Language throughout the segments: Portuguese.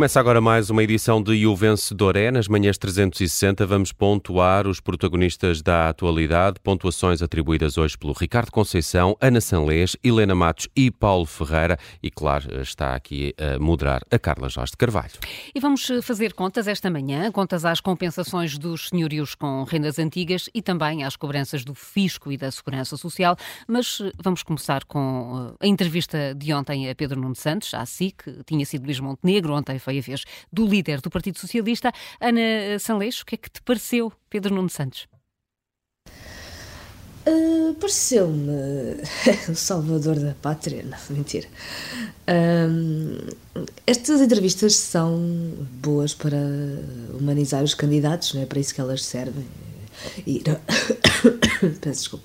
Começa agora mais uma edição de O Vencedor é. Nas manhãs 360 vamos pontuar os protagonistas da atualidade, pontuações atribuídas hoje pelo Ricardo Conceição, Ana Sanlês, Helena Matos e Paulo Ferreira. E, claro, está aqui a moderar a Carla Jorge de Carvalho. E vamos fazer contas esta manhã, contas às compensações dos senhorios com rendas antigas e também às cobranças do Fisco e da Segurança Social. Mas vamos começar com eh, a entrevista de ontem a Pedro Nuno Santos, à SIC, tinha sido Luís Montenegro, ontem foi foi a vez do líder do Partido Socialista. Ana Sanleixo, o que é que te pareceu, Pedro Nuno Santos? Uh, Pareceu-me o salvador da pátria, não, mentira. Uh, estas entrevistas são boas para humanizar os candidatos, não é para isso que elas servem. E, Peço desculpa.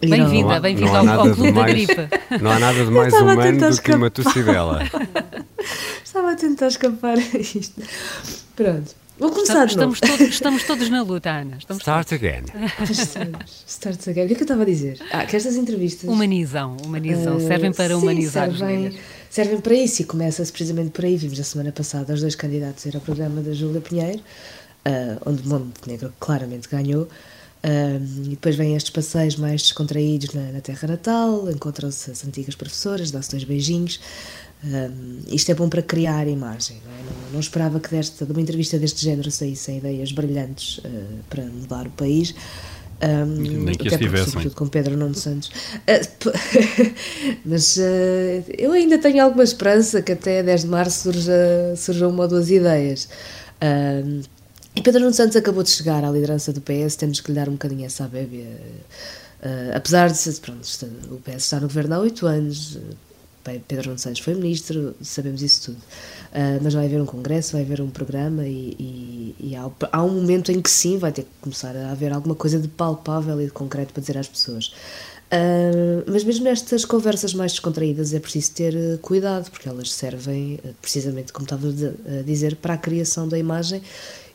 Bem-vinda, bem-vinda ao, ao Clube da Gripe. Não há nada de mais humano do que uma tossidela. Estava a tentar escapar a isto. Pronto. Vou começar estamos, de novo. Todos, estamos todos na luta, Ana. Estamos Start todos. again. Start again. O que é que eu estava a dizer? Ah, que estas entrevistas... Humanizam, humanizam. Uh, servem para sim, humanizar servem, os servem para isso e começa-se precisamente por aí. Vimos a semana passada os dois candidatos ir ao programa da Júlia Pinheiro, uh, onde Montenegro claramente ganhou. Uh, e depois vêm estes passeios mais descontraídos na, na terra natal, encontram-se as antigas professoras, dá-se dois beijinhos. Um, isto é bom para criar imagem. Não, é? não, não, esperava que desta, de uma entrevista deste género saíssem ideias brilhantes uh, para mudar o país. Um, Nem que até porque, sobretudo com Pedro Nuno Santos. Uh, mas uh, eu ainda tenho alguma esperança que até 10 de março surja, surjam uma ou duas ideias. e Pedro Nuno Santos acabou de chegar à liderança do PS, temos que lhe dar um bocadinho essa bébia. apesar de pronto, o PS está no governo há oito anos, Pedro Nuno Santos foi ministro, sabemos isso tudo. Uh, mas vai haver um congresso, vai haver um programa e, e, e há, há, um momento em que sim vai ter que começar a haver alguma coisa de palpável e de concreto para dizer às pessoas. Uh, mas mesmo nestas conversas mais descontraídas é preciso ter uh, cuidado, porque elas servem, precisamente como estava a dizer, para a criação da imagem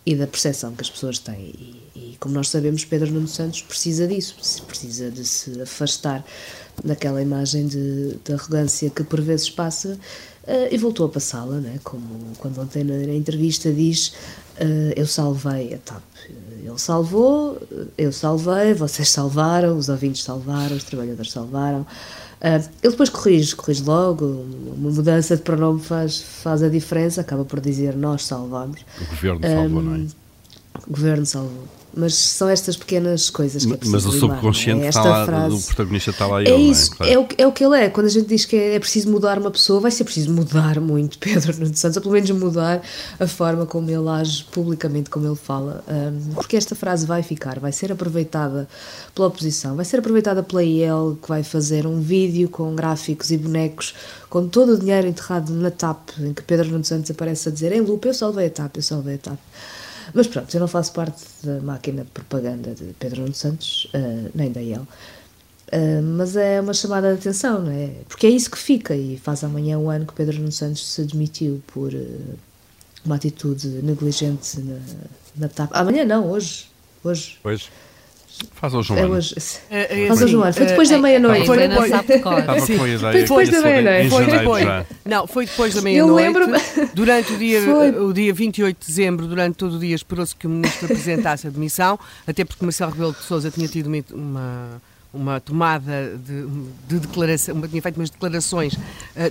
e da percepção que as pessoas têm. E, e como nós sabemos, Pedro Nuno Santos precisa disso, precisa de se afastar daquela imagem de, de arrogância que por vezes passa uh, e voltou a passá-la, né? como quando ontem na, na entrevista diz uh, eu salvei a TAP. Ele salvou, eu salvei, vocês salvaram, os ouvintes salvaram, os trabalhadores salvaram. Uh, ele depois corrige, corrige logo, uma mudança de pronome faz, faz a diferença, acaba por dizer nós salvamos. O governo salvou, não é? O governo salvou mas são estas pequenas coisas que é Mas o subconsciente é? está lá, frase, o protagonista está lá é ele, isso, é? Claro. é? o, é o que ele é. Quando a gente diz que é, é, preciso mudar uma pessoa, vai ser preciso mudar muito Pedro Nuno Santos, ou pelo menos mudar a forma como ele age publicamente, como ele fala, um, porque esta frase vai ficar, vai ser aproveitada pela oposição, vai ser aproveitada pela IEL, que vai fazer um vídeo com gráficos e bonecos com todo o dinheiro enterrado na TAP, em que Pedro Nuno Santos aparece a dizer em loop, eu salvei a TAP, eu salvei a TAP. Mas pronto, eu não faço parte da máquina de propaganda de Pedro Nuno Santos, uh, nem da IEL. Uh, mas é uma chamada de atenção, não é? Porque é isso que fica, e faz amanhã um ano que Pedro Nuno Santos se demitiu por uh, uma atitude negligente na, na TAP. Amanhã não, hoje. Hoje. Hoje. Faz hoje um é ano. Hoje, é, é, Faz hoje um ano. Foi depois da meia-noite. Foi depois. Foi depois da meia-noite. Foi depois. Não, foi depois da meia-noite. Durante o dia, o dia 28 de dezembro, durante todo o dia, esperou-se que o Ministro apresentasse a demissão, até porque Marcelo Rebelo de Sousa tinha tido uma uma tomada de, de declaração, tinha feito umas declarações uh,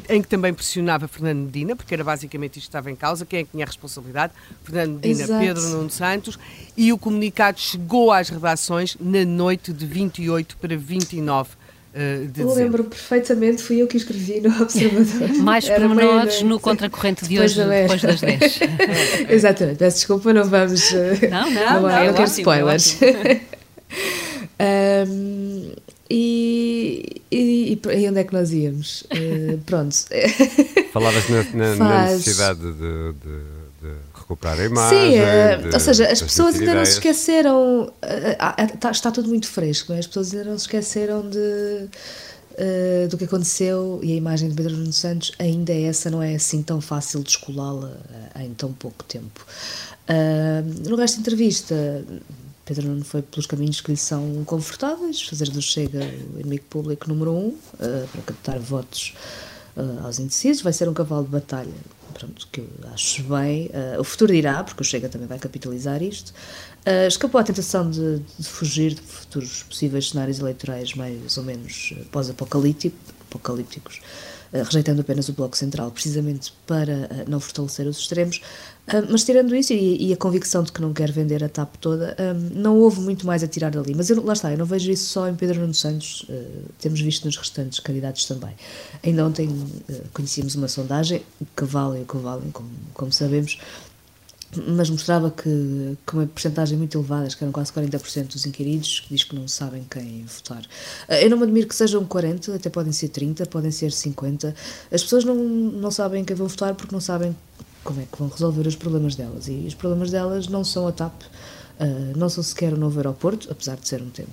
em que também pressionava Fernando Medina, porque era basicamente isto que estava em causa, quem é que tinha a responsabilidade, Fernando Medina, Exato. Pedro Nuno Santos, e o comunicado chegou às redações na noite de 28 para 29 Uh, eh, eu lembro perfeitamente, fui eu que escrevi no Observador. Mais pormenores no contracorrente de hoje, depois das 10. Exatamente, peço desculpa, não vamos. Não, não, não, não, não, não quero spoilers. Um, e, e, e, onde é que nós íamos? Uh, pronto. Falavas na, na, na necessidade de, de, de, recuperar a imagem. Sim, uh, ou seja, as pessoas ainda ideias. não se esqueceram. Está, está, tudo muito fresco, é? as pessoas ainda não se esqueceram de. Uh, do que aconteceu e a imagem de Pedro Nuno Santos ainda é essa, não é assim tão fácil descolá-la em tão pouco tempo. Uh, no resto da entrevista, Pedro Nuno foi pelos caminhos que lhe são confortáveis, fazer do Chega o inimigo público número um, uh, para captar votos uh, aos indecisos, vai ser um cavalo de batalha. pronto, que eu acho bem. Uh, o futuro dirá, porque o Chega também vai capitalizar isto. Escapou à tentação de, de, fugir de futuros possíveis cenários eleitorais mais ou menos pós-apocalípticos, rejeitando apenas o Bloco Central, precisamente para não fortalecer os extremos. Uh, mas tirando isso e, a convicção de que não quer vender a TAP toda, um, não houve muito mais a tirar dali. Mas eu, lá está, eu não vejo isso só em Pedro Nuno Santos, uh, temos visto nos restantes candidatos também. Ainda ontem conhecíamos uma sondagem, que valem o que valem, como, como sabemos, mas mostrava que, que uma porcentagem muito elevada, que eram quase 40% dos inquiridos, que diz que não sabem quem votar. Eu não me admiro que sejam 40, até podem ser 30, podem ser 50. As pessoas não, não sabem quem vão votar porque não sabem como é que vão resolver os problemas delas. E os problemas delas não são a TAP, uh, não são sequer o novo aeroporto, apesar de ser um tema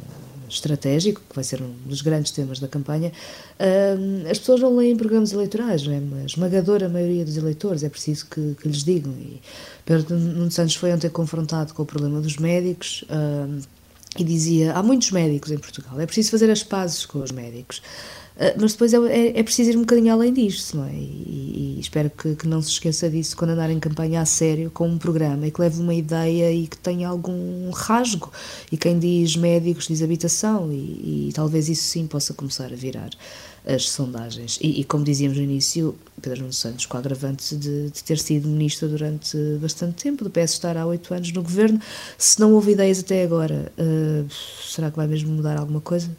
estratégico, que vai ser um dos grandes temas da campanha. Uh, as pessoas não leem programas eleitorais, não é? A esmagadora maioria dos eleitores, é preciso que, que lhes digam. E Pedro Nuno Santos foi ontem confrontado com o problema dos médicos. Uh, e dizia: há muitos médicos em Portugal, é preciso fazer as pazes com os médicos. Uh, mas depois é, é, é, preciso ir um bocadinho além disto, não é? E, e espero que, que, não se esqueça disso quando andar em campanha a sério com um programa e que leve uma ideia e que tenha algum rasgo. E quem diz médicos diz habitação, e, e talvez isso sim possa começar a virar as sondagens. E, e, como dizíamos no início, Pedro Nuno Santos, com o agravante de, de, ter sido ministro durante bastante tempo, do PS estar há oito anos no governo, se não houve ideias até agora, uh, será que vai mesmo mudar alguma coisa?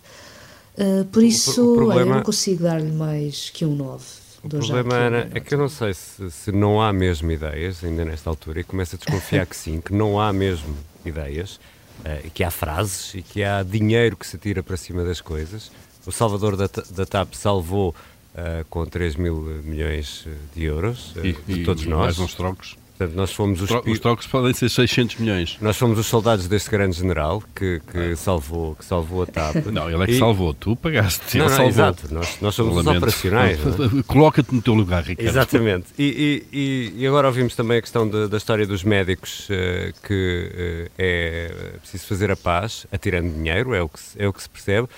Uh, por isso, o, problema... olha, eu não consigo dar-lhe mais que um 9. O problema, Ana, é que eu não sei se, se não há mesmo ideias, ainda nesta altura, e começo a desconfiar que sim, que não há mesmo ideias, uh, que há frases e que há dinheiro que se tira para cima das coisas. O Salvador da, da TAP salvou uh, com 3 mil milhões de euros, uh, e, de todos e nós. Mais uns trocos. Portanto, nós fomos os, os trocos podem ser 600 milhões. Nós fomos os soldados deste grande general que, que, salvou, que salvou a TAP. Não, ele é que e... salvou, tu pagaste. Não, não, exato, nós, nós somos os operacionais. É? Coloca-te no teu lugar, Ricardo. Exatamente. E, e, e, agora ouvimos também a questão de, da história dos médicos, uh, que uh, é preciso fazer a paz, atirando dinheiro, é o que, é o que se percebe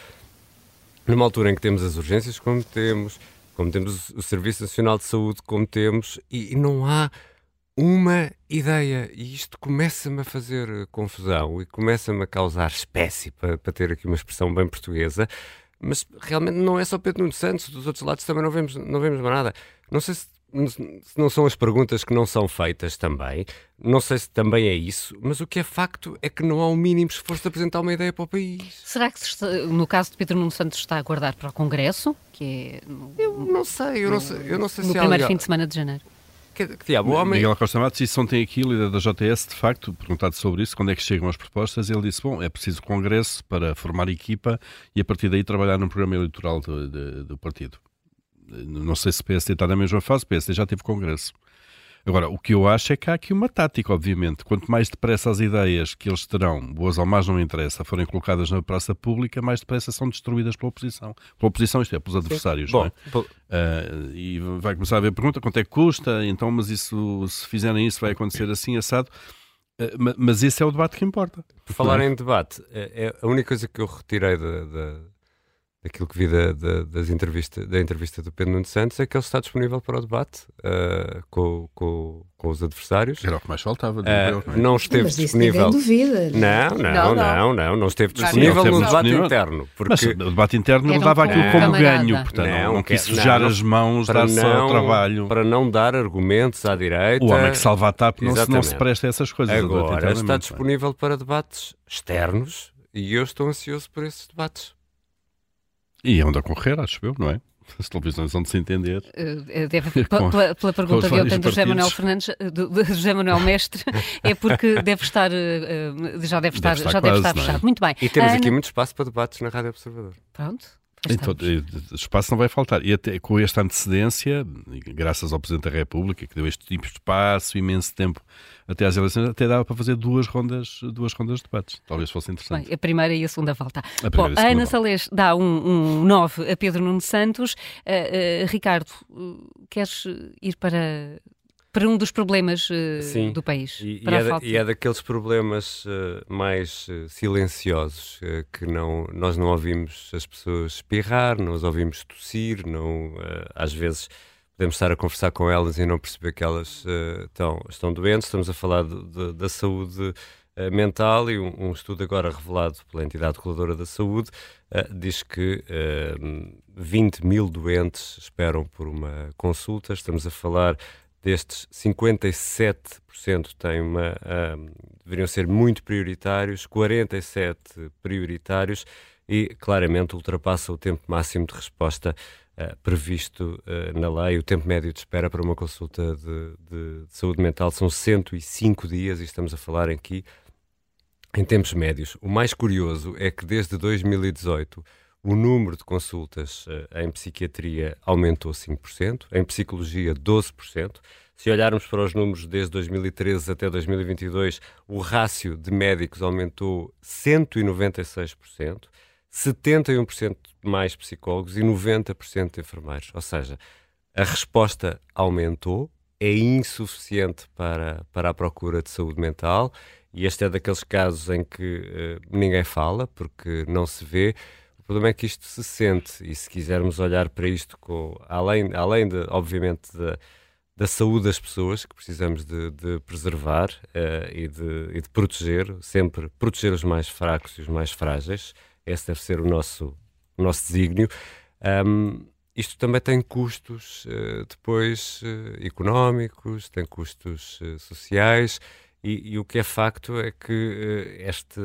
numa altura em que temos as urgências como temos, como temos o Serviço Nacional de Saúde como temos, e não há uma ideia. E isto começa-me a fazer eh, confusão e começa-me a causar espécie, para, para ter aqui uma expressão bem portuguesa, mas realmente não é só Pedro Nuno Santos, dos outros lados também não vemos, não vemos nada. Não sei se se não são as perguntas que não são feitas também, não sei se também é isso, mas o que é facto é que não há o um mínimo esforço de apresentar uma ideia para o país. Será que, no caso de Pedro Nuno Santos, está a guardar para o Congresso? Que é no, eu não sei, eu não sei, eu não sei no se No primeiro fim de semana de janeiro. Que, que diabo, homem... Miguel Costa Matos disse ontem aqui, líder da JTS, de facto, perguntado sobre isso, quando é que chegam as propostas, ele disse, bom, é preciso Congresso para formar equipa e a partir daí trabalhar no programa eleitoral do, do, do partido. Não sei se o PSD está na mesma fase, o PSD já teve congresso. Agora, o que eu acho é que há aqui uma tática, obviamente. Quanto mais depressa as ideias que eles terão, boas ou más não interessa, forem colocadas na praça pública, mais depressa são destruídas pela oposição. Pela oposição, isto é, pelos adversários. Bom, é? uh, e vai começar a haver pergunta, quanto é que custa? Então, mas isso, se fizerem isso, vai acontecer assim, assado. Uh, mas esse é o debate que importa. Por falar é? em debate, é, é, a única coisa que eu retirei da aquilo que vi da, da, das entrevista, da entrevista do Pedro Nuno Santos é que ele está disponível para o debate uh, com, com, com, os adversários. Era o que mais faltava. Uh, não esteve Mas disponível. Duvida. Não, não, não, não, não, não, esteve disponível no debate disponível. interno. Porque... Mas o debate interno ele dava aquilo como ganho, portanto não, não quis sujar as mãos, dar não, só trabalho. Para não dar argumentos à direita. O homem que salva a TAP não se, não se presta a essas coisas. Agora está disponível para debates externos e eu estou ansioso por esses debates. E onde a correr, acho eu, não é? As televisões vão se entender. Uh, deve, com, pela, pela, pergunta de ontem do José Manuel Fernandes, do, do José Manuel Mestre, é porque deve estar, uh, já deve estar, deve estar já quase, deve estar é? fechado. É? Muito bem. E temos Ana... aqui muito espaço para debates na Rádio Observador. Pronto. Então, espaço não vai faltar. E até com esta antecedência, graças ao Presidente da República, que deu este tipo de espaço, imenso tempo até às eleições, até dava para fazer duas rondas, duas rondas de debates. Talvez fosse interessante. Bem, a primeira e a segunda volta. A, Bom, a, Ana Salés dá um, um 9 a Pedro Nuno Santos. Uh, uh, Ricardo, uh, queres ir para para um dos problemas uh, do país. E, e, é da, e, é daqueles problemas uh, mais uh, silenciosos que não, nós não ouvimos as pessoas espirrar, não as ouvimos tossir, não, às vezes podemos estar a conversar com elas e não perceber que elas uh, estão, estão doentes. Estamos a falar de, de, da saúde uh, mental e um, um, estudo agora revelado pela entidade reguladora da saúde uh, diz que 20 mil doentes esperam por uma consulta. Estamos a falar destes 57% têm uma, deveriam ser muito prioritários, 47 prioritários e claramente ultrapassa o tempo máximo de resposta uh, previsto uh, na lei. O tempo médio de espera para uma consulta de, de, de, saúde mental são 105 dias e estamos a falar aqui em tempos médios. O mais curioso é que desde 2018 o número de consultas uh, em psiquiatria aumentou 5%, em psicologia 12%. Se olharmos para os números desde 2013 até 2022, o rácio de médicos aumentou 196%. 71% mais psicólogos e 90% de enfermeiros. Ou seja, a resposta aumentou, é insuficiente para, para a procura de saúde mental e este é daqueles casos em que uh, ninguém fala porque não se vê. Problema é que isto se sente e se quisermos olhar para isto com, além, além de, obviamente, da, da saúde das pessoas que precisamos de, de preservar uh, e, de, e de proteger, sempre proteger os mais fracos e os mais frágeis, esse deve ser o nosso, o nosso desígnio. Um, isto também tem custos uh, depois uh, económicos, tem custos uh, sociais e, e, o que é facto é que este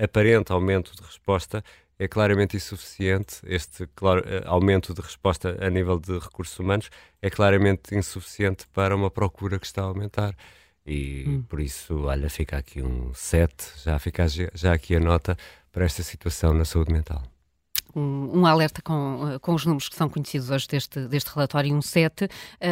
aparente aumento de resposta é claramente insuficiente. Este claro, aumento de resposta a nível de recursos humanos é claramente insuficiente para uma procura que está a aumentar. E hum. por isso, olha, fica aqui um 7, já fica já aqui a nota para esta situação na saúde mental um, um, alerta com, eh, com os números que são conhecidos hoje deste, deste relatório 1.7.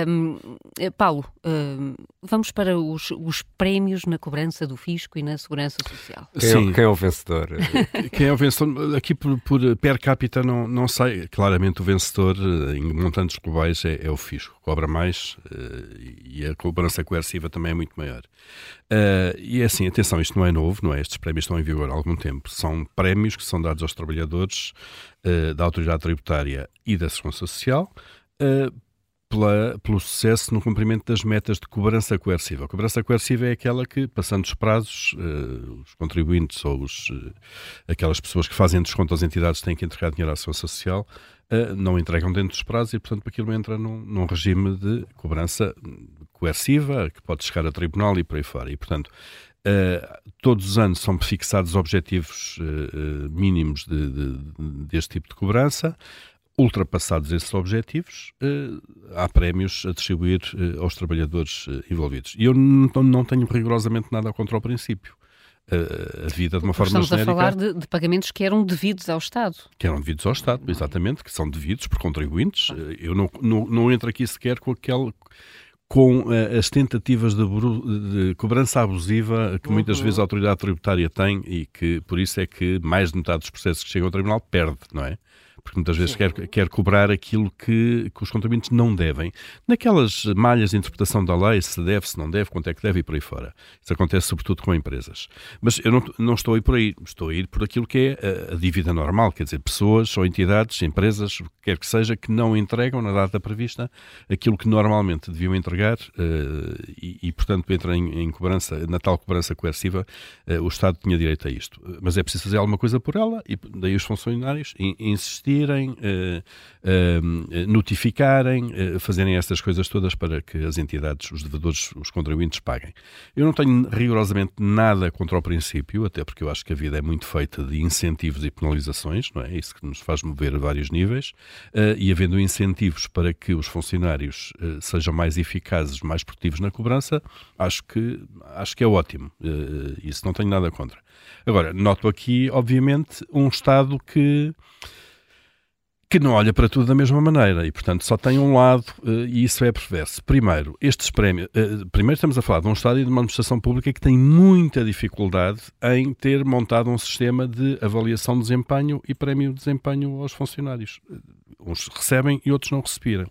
Um, eh, Paulo, um, vamos para os, os prémios na cobrança do fisco e na segurança social. Quem, é, quem é o vencedor? quem é o vencedor? Aqui por, por per capita não, não sei. Claramente o vencedor eh, em montantes globais é, é o fisco. Cobra mais uh, e a cobrança coerciva também é muito maior. Uh, e é assim, atenção, isto não é novo, não é? Estes prémios estão em vigor há algum tempo. São prémios que são dados aos trabalhadores uh, da autoridade tributária e da segurança social pela, pelo sucesso no cumprimento das metas de cobrança coerciva. A cobrança coerciva é aquela que, passando os prazos, uh, os contribuintes ou os, uh, aquelas pessoas que fazem desconto às entidades têm que entregar dinheiro à segurança social, uh, não entregam dentro dos prazos e, portanto, aquilo entra num, num, regime de cobrança coerciva, que pode chegar a tribunal e por aí fora. E, portanto, Uh, todos os anos são fixados objetivos uh, mínimos de, de, deste tipo de cobrança. Ultrapassados esses objetivos, uh, há prémios a distribuir aos trabalhadores envolvidos. E eu não, não, tenho rigorosamente nada contra o princípio. a vida de uma forma Estamos genérica. Estamos a falar de, de, pagamentos que eram devidos ao Estado. Que eram devidos ao Estado, exatamente, que são devidos por contribuintes. Eu não, não, não entro aqui sequer com aquele com uh, as tentativas de, de, cobrança abusiva que muitas uhum. vezes a autoridade tributária tem e que por isso é que mais de metade dos processos que chegam ao tribunal perde, não é? Porque muitas vezes quer, quer cobrar aquilo que, que os contribuintes não devem. Naquelas malhas de interpretação da lei, se deve, se não deve, quanto é que deve e por aí fora. Isso acontece sobretudo com empresas. Mas eu não, não estou a ir por aí, estou a ir por aquilo que é a, a dívida normal, quer dizer, pessoas ou entidades, empresas, o que quer que seja, que não entregam na data prevista aquilo que normalmente deviam entregar uh, e, e, portanto, entra em, em, cobrança, na tal cobrança coerciva, uh, o Estado tinha direito a isto. Mas é preciso fazer alguma coisa por ela e daí os funcionários insistir uh, uh, notificarem, uh, fazerem estas coisas todas para que as entidades, os devedores, os contribuintes paguem. Eu não tenho rigorosamente nada contra o princípio, até porque eu acho que a vida é muito feita de incentivos e penalizações, não é? Isso que nos faz mover a vários níveis, e havendo incentivos para que os funcionários sejam mais eficazes, mais produtivos na cobrança, acho que, acho que é ótimo. isso não tenho nada contra. Agora, noto aqui, obviamente, um Estado que que não olha para tudo da mesma maneira e, portanto, só tem um lado uh, e isso é perverso. Primeiro, estes prémios. Uh, primeiro, estamos a falar de um Estado e de uma administração pública que tem muita dificuldade em ter montado um sistema de avaliação de desempenho e prémio de desempenho aos funcionários. Uns recebem e outros não receberam.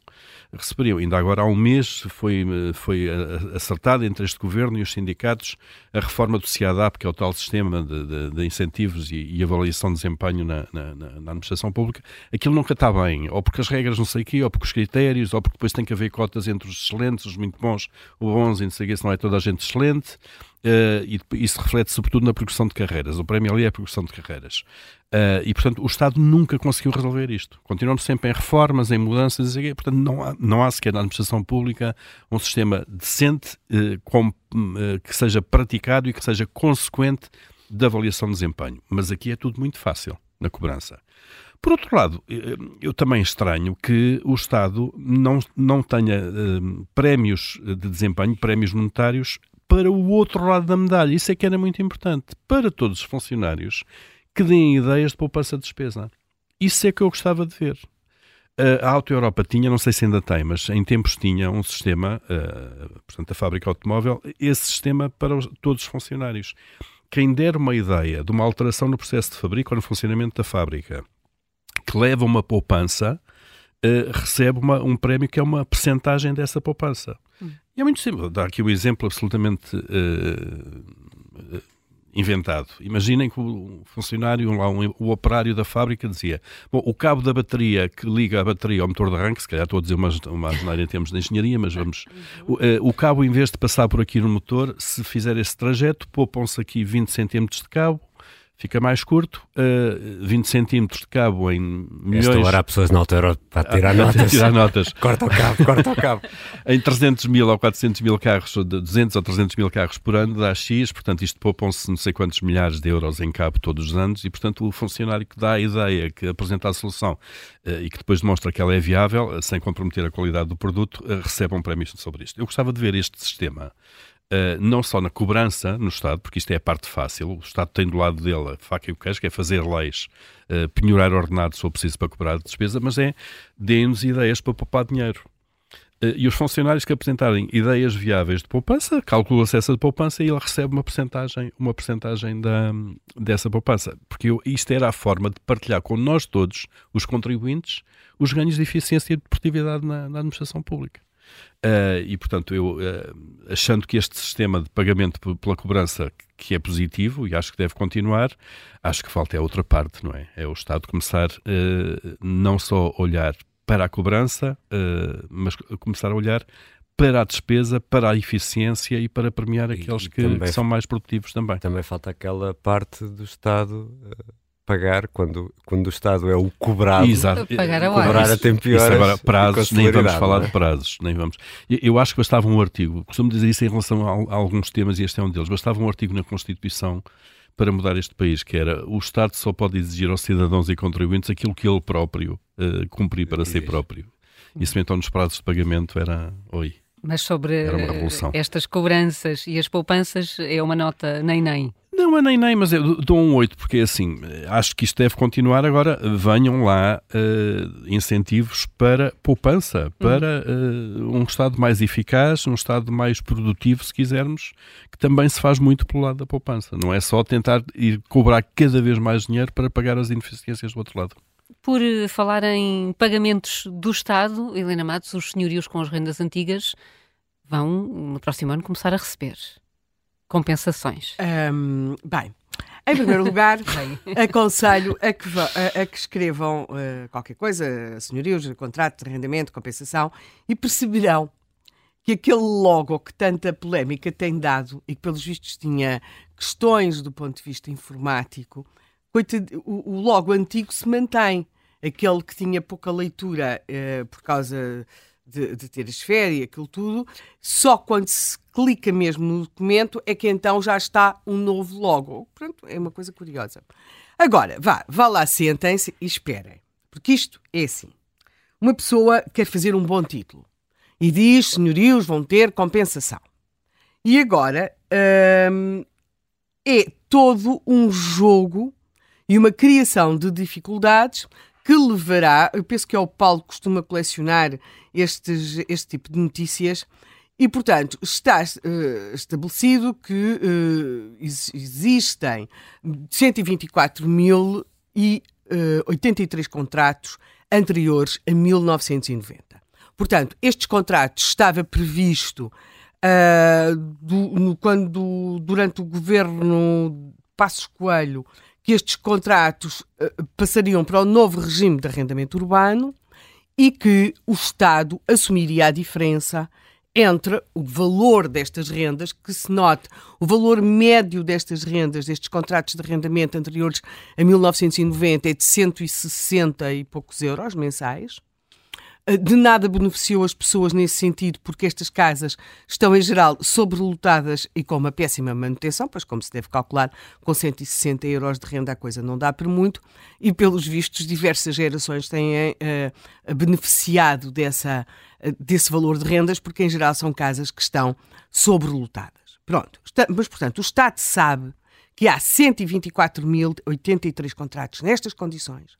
Receberiam. Ainda agora há um mês foi, foi acertada entre este governo e os sindicatos a reforma do CIADAP, que é o tal sistema de, de, de incentivos e, e, avaliação de desempenho na, na, na, administração pública. Aquilo nunca está bem, ou porque as regras não sei o quê, ou porque os critérios, ou porque depois tem que haver cotas entre os excelentes, os muito bons, os bons e não sei o quê, se não é toda a gente excelente. Uh, e isso reflete sobretudo na progressão de carreiras. O prémio ali é a progressão de carreiras. Uh, e, portanto, o Estado nunca conseguiu resolver isto. Continuamos sempre em reformas, em mudanças, e, portanto, não há, não há sequer na administração pública um sistema decente uh, com, que seja praticado e que seja consequente da avaliação de desempenho. Mas aqui é tudo muito fácil na cobrança. Por outro lado, eu também estranho que o Estado não, não tenha prémios de desempenho, prémios monetários para o outro lado da medalha. Isso é que era muito importante. Para todos os funcionários que deem ideias de poupança de despesa. Isso é que eu gostava de ver. A Auto Europa tinha, não sei se ainda tem, mas em tempos tinha um sistema, uh, portanto, a fábrica automóvel, esse sistema para os, todos os funcionários. Quem der uma ideia de uma alteração no processo de fabrico ou no funcionamento da fábrica que leva uma poupança, uh, recebe uma, um prémio que é uma percentagem dessa poupança. E é muito simples. Dá aqui um exemplo absolutamente uh, inventado. Imaginem que o funcionário, lá, um, o operário da fábrica dizia: Bom, o cabo da bateria que liga a bateria ao motor de arranque, se calhar estou a dizer uma, uma em termos de engenharia, mas vamos. O, uh, o, cabo, em vez de passar por aqui no motor, se fizer esse trajeto, poupam-se aqui 20 centímetros de cabo, fica mais curto, uh, eh, 20 centímetros de cabo em milhões... Esta hora há pessoas na altura para tirar notas. tirar notas. corta o cabo, corta o cabo. em 300 mil ou 400 mil carros, 200 ou 300 mil carros por ano dá X, portanto isto poupam-se não sei quantos milhares de euros em cabo todos os anos e, portanto, o funcionário que dá a ideia, que apresenta a solução uh, e que depois demonstra que ela é viável, uh, sem comprometer a qualidade do produto, recebe um prémio sobre isto. Eu gostava de ver este sistema Uh, não só na cobrança no Estado, porque isto é a parte fácil, o Estado tem do lado dele a faca e o queijo, que é fazer leis, uh, penhorar ordenados se for preciso para cobrar a despesa, mas é deem-nos ideias para poupar dinheiro. Uh, e os funcionários que apresentarem ideias viáveis de poupança, calcula-se essa de poupança e ele recebe uma percentagem, uma percentagem da, dessa poupança. Porque eu, isto era a forma de partilhar com nós todos, os contribuintes, os ganhos de eficiência e de produtividade na, na administração pública. Uh, e, portanto, eu uh, achando que este sistema de pagamento pela cobrança que é positivo e acho que deve continuar, acho que falta é outra parte, não é? É o Estado começar uh, não só a olhar para a cobrança, mas começar a olhar para a despesa, para a eficiência e para premiar aqueles que, que, são mais produtivos também. Também falta aquela parte do Estado pagar quando, quando o Estado é o cobrado. Exato. Pagar a Cobrar a tempo e horas. agora, prazos, nem vamos falar é? de prazos. Nem vamos. Eu acho que bastava um artigo, costumo dizer isso em relação a, a alguns temas e este é um deles, bastava um artigo na Constituição para mudar este país, que era o Estado só pode exigir aos cidadãos e contribuintes aquilo que ele próprio uh, cumprir para si próprio. Isso então nos prazos de pagamento era oi. Mas sobre estas cobranças e as poupanças é uma nota nem nem. Não é nem nem, mas eu dou um 8, porque assim, acho que isto deve continuar. Agora, venham lá uh, incentivos para poupança, para uh, um Estado mais eficaz, um Estado mais produtivo, se quisermos, que também se faz muito pelo lado da poupança. Não é só tentar ir cobrar cada vez mais dinheiro para pagar as ineficiências do outro lado. Por eh, falar em pagamentos do Estado, Helena Matos, os senhorios com as rendas antigas vão, no próximo ano, começar a receber compensações? Um, bem, em primeiro lugar, aconselho a que, a, a que escrevam uh, qualquer coisa, senhorios, contrato de arrendamento, compensação, e perceberão que aquele logo que tanta polémica tem dado e que, pelos vistos, tinha questões do ponto de vista informático, o, o logo antigo se mantém. Aquele que tinha pouca leitura uh, por causa de, de ter esfera e aquilo tudo, só quando se clica mesmo no documento é que então já está um novo logo. Pronto, é uma coisa curiosa. Agora, vá, vá lá, sentem-se e esperem. Porque isto é assim. Uma pessoa quer fazer um bom título e diz, senhorios vão ter compensação. E agora hum, é todo um jogo e uma criação de dificuldades que levará, eu penso que é o Paulo que costuma colecionar estes, este tipo de notícias, e, portanto, está uh, estabelecido que uh, existem 124 mil e uh, 83 contratos anteriores a 1990. Portanto, estes contratos estava previsto do, no, quando, durante o governo Passos Coelho, que estes contratos uh, passariam para o novo regime de arrendamento urbano e que o Estado assumiria a diferença entre o valor destas rendas, que se note, o valor médio destas rendas, destes contratos de arrendamento anteriores a 1990 é de 160 e poucos euros mensais, eh, de nada beneficiou as pessoas nesse sentido, porque estas casas estão, em geral, sobrelotadas e com uma péssima manutenção, pois, como se deve calcular, com 160 euros de renda a coisa não dá para muito, e, pelos vistos, diversas gerações têm uh, beneficiado dessa, uh, desse valor de rendas, porque, em geral, são casas que estão sobrelotadas. Pronto. Mas, portanto, o Estado sabe que há 124.083 contratos nestas condições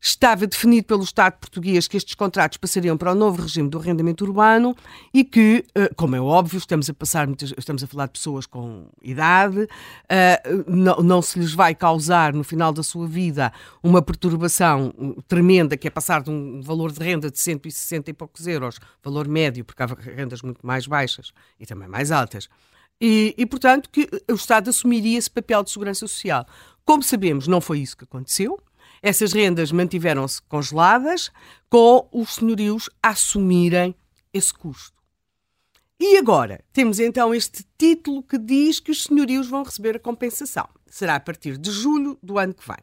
estava definido pelo Estado português que estes contratos passariam para o novo regime do arrendamento urbano e que, eh, como é óbvio, estamos a passar estamos a falar de pessoas com idade, eh, não, não se lhes vai causar no final da sua vida uma perturbação tremenda que é passar de um valor de renda de 160 e poucos euros, valor médio, porque há rendas muito mais baixas e também mais altas. E, e, portanto, que o Estado assumiria esse papel de segurança social. Como sabemos, não foi isso que aconteceu. Essas rendas mantiveram-se congeladas, com os senhorios a assumirem esse custo. E agora, temos então este título que diz que os senhorios vão receber a compensação. Será a partir de julho do ano que vem.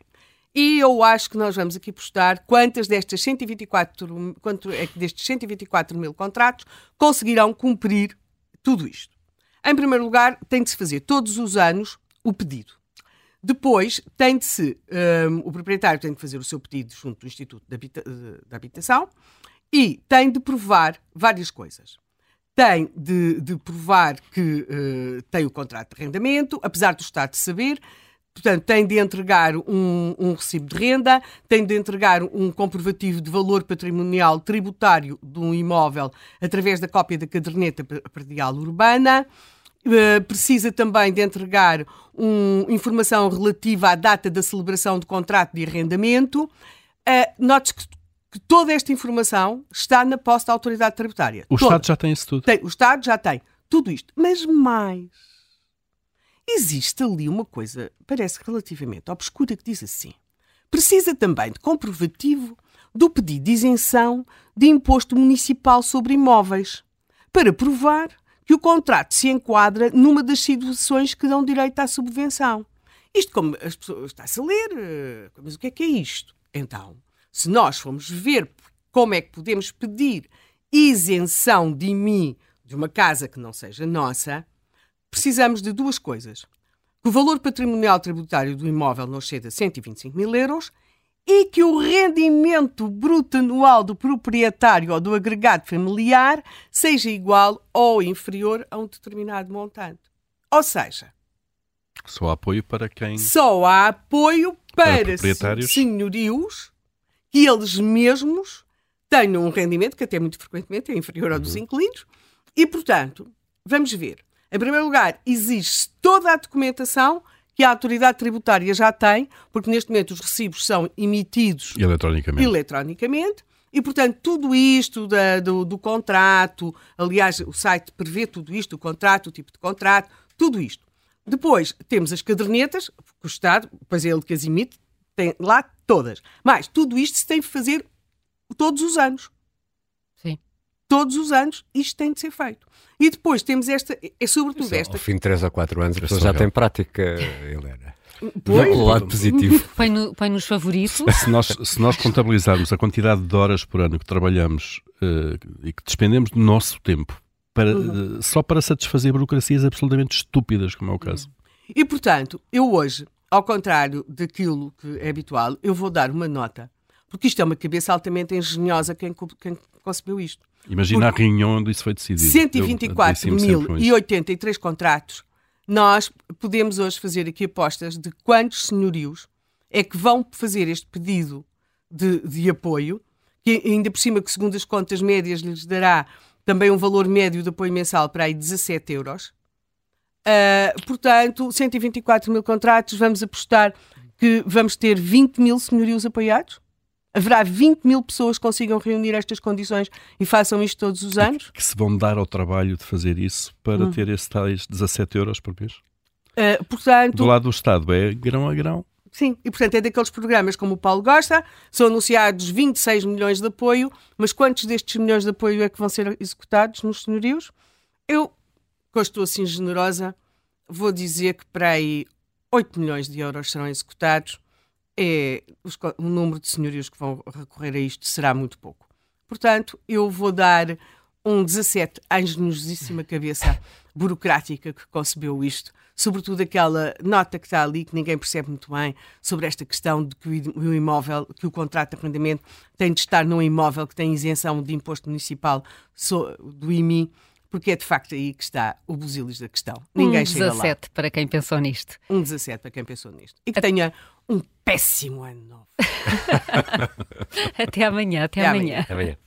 E eu acho que nós vamos aqui postar quantas destas 124, quanto é que destes 124 mil contratos conseguirão cumprir tudo isto. Em primeiro lugar, tem de se fazer todos os anos o pedido. Depois, tem de se, um, o proprietário tem de fazer o seu pedido junto do Instituto de, Habita de Habitação e tem de provar várias coisas. Tem de, de provar que uh, tem o contrato de arrendamento, apesar do Estado saber, Portanto, tem de entregar um, um, recibo de renda, tem de entregar um comprovativo de valor patrimonial tributário de um imóvel através da cópia da caderneta predial urbana. Eh, precisa também de entregar um, informação relativa à data da celebração de contrato de arrendamento. Uh, note que, que, toda esta informação está na posse da autoridade tributária. O toda. Estado já tem isso tudo. Tem, o Estado já tem tudo isto. Mas mais. Existe ali uma coisa, parece relativamente obscura, que diz assim: precisa também de comprovativo do pedido de isenção de imposto municipal sobre imóveis, para provar que o contrato se enquadra numa das situações que dão direito à subvenção. Isto, como as pessoas está-se a ler, eh, mas o que é que é isto? Então, se nós formos ver como é que podemos pedir isenção de IMI de uma casa que não seja nossa, precisamos de duas coisas. Que o valor patrimonial tributário do imóvel não exceda 125 mil euros e que o rendimento bruto anual do proprietário ou do agregado familiar seja igual ou inferior a um determinado montante. Ou seja, só há apoio para quem. Só há apoio para, para senhorios que eles mesmos tenham um rendimento que até muito frequentemente é inferior ao dos uhum. inquilinos e, portanto, vamos ver. Em primeiro lugar, existe toda a documentação que a autoridade tributária já tem, porque neste momento os recibos são emitidos eletronicamente. eletronicamente e, portanto, tudo isto da, do, do, contrato, aliás, o site prevê tudo isto, o contrato, o tipo de contrato, tudo isto. Depois temos as cadernetas, que o Estado, pois é ele que as emite, tem lá todas. Mas tudo isto se tem de fazer todos os anos. Todos os anos isto tem de ser feito. E depois temos esta, é sobretudo Isso, esta. Ao fim de 3 ou 4 anos, a pessoa já tem prática, Helena. Pois, o lado positivo. Põe, no, põe nos favoritos. Se nós, se nós contabilizarmos a quantidade de horas por ano que trabalhamos uh, e que despendemos do nosso tempo para, uhum. uh, só para satisfazer burocracias absolutamente estúpidas, como é o caso. E, portanto, eu hoje, ao contrário daquilo que é habitual, eu vou dar uma nota. Porque isto é uma cabeça altamente engenhosa quem, quem concebeu isto. Imagina a reunião onde isso foi decidido. 124.083 contratos. Nós podemos hoje fazer aqui apostas de quantos senhorios é que vão fazer este pedido de, de apoio, que ainda por cima que segundo as contas médias lhes dará também um valor médio de apoio mensal para aí 17 euros. Uh, portanto, 124 mil contratos, vamos apostar que vamos ter 20 mil senhorios apoiados haverá 20 mil pessoas que consigam reunir estas condições e façam isto todos os anos. Que se vão dar ao trabalho de fazer isso para hum. ter esses tais 17 euros por mês? Uh, portanto, do lado do Estado é grão a grão. Sim, e portanto é daqueles programas como o Paulo gosta, são anunciados 26 milhões de apoio, mas quantos destes milhões de apoio é que vão ser executados nos senhorios? Eu, que estou assim generosa, vou dizer que para aí 8 milhões de euros serão executados. É, os, o número de senhorios que vão recorrer a isto será muito pouco. Portanto, eu vou dar um 17 à engenhosíssima cabeça burocrática que concebeu isto, sobretudo aquela nota que está ali, que ninguém percebe muito bem, sobre esta questão de que o imóvel, que o contrato de arrendamento tem de estar num imóvel que tem isenção de imposto municipal do IMI, porque é de facto aí que está o busilis da questão. Ninguém um chega 17 lá. para quem pensou nisto. Um 17 para quem pensou nisto. E que tenha um péssimo ano novo. até amanhã, até, até amanhã. amanhã. Até amanhã.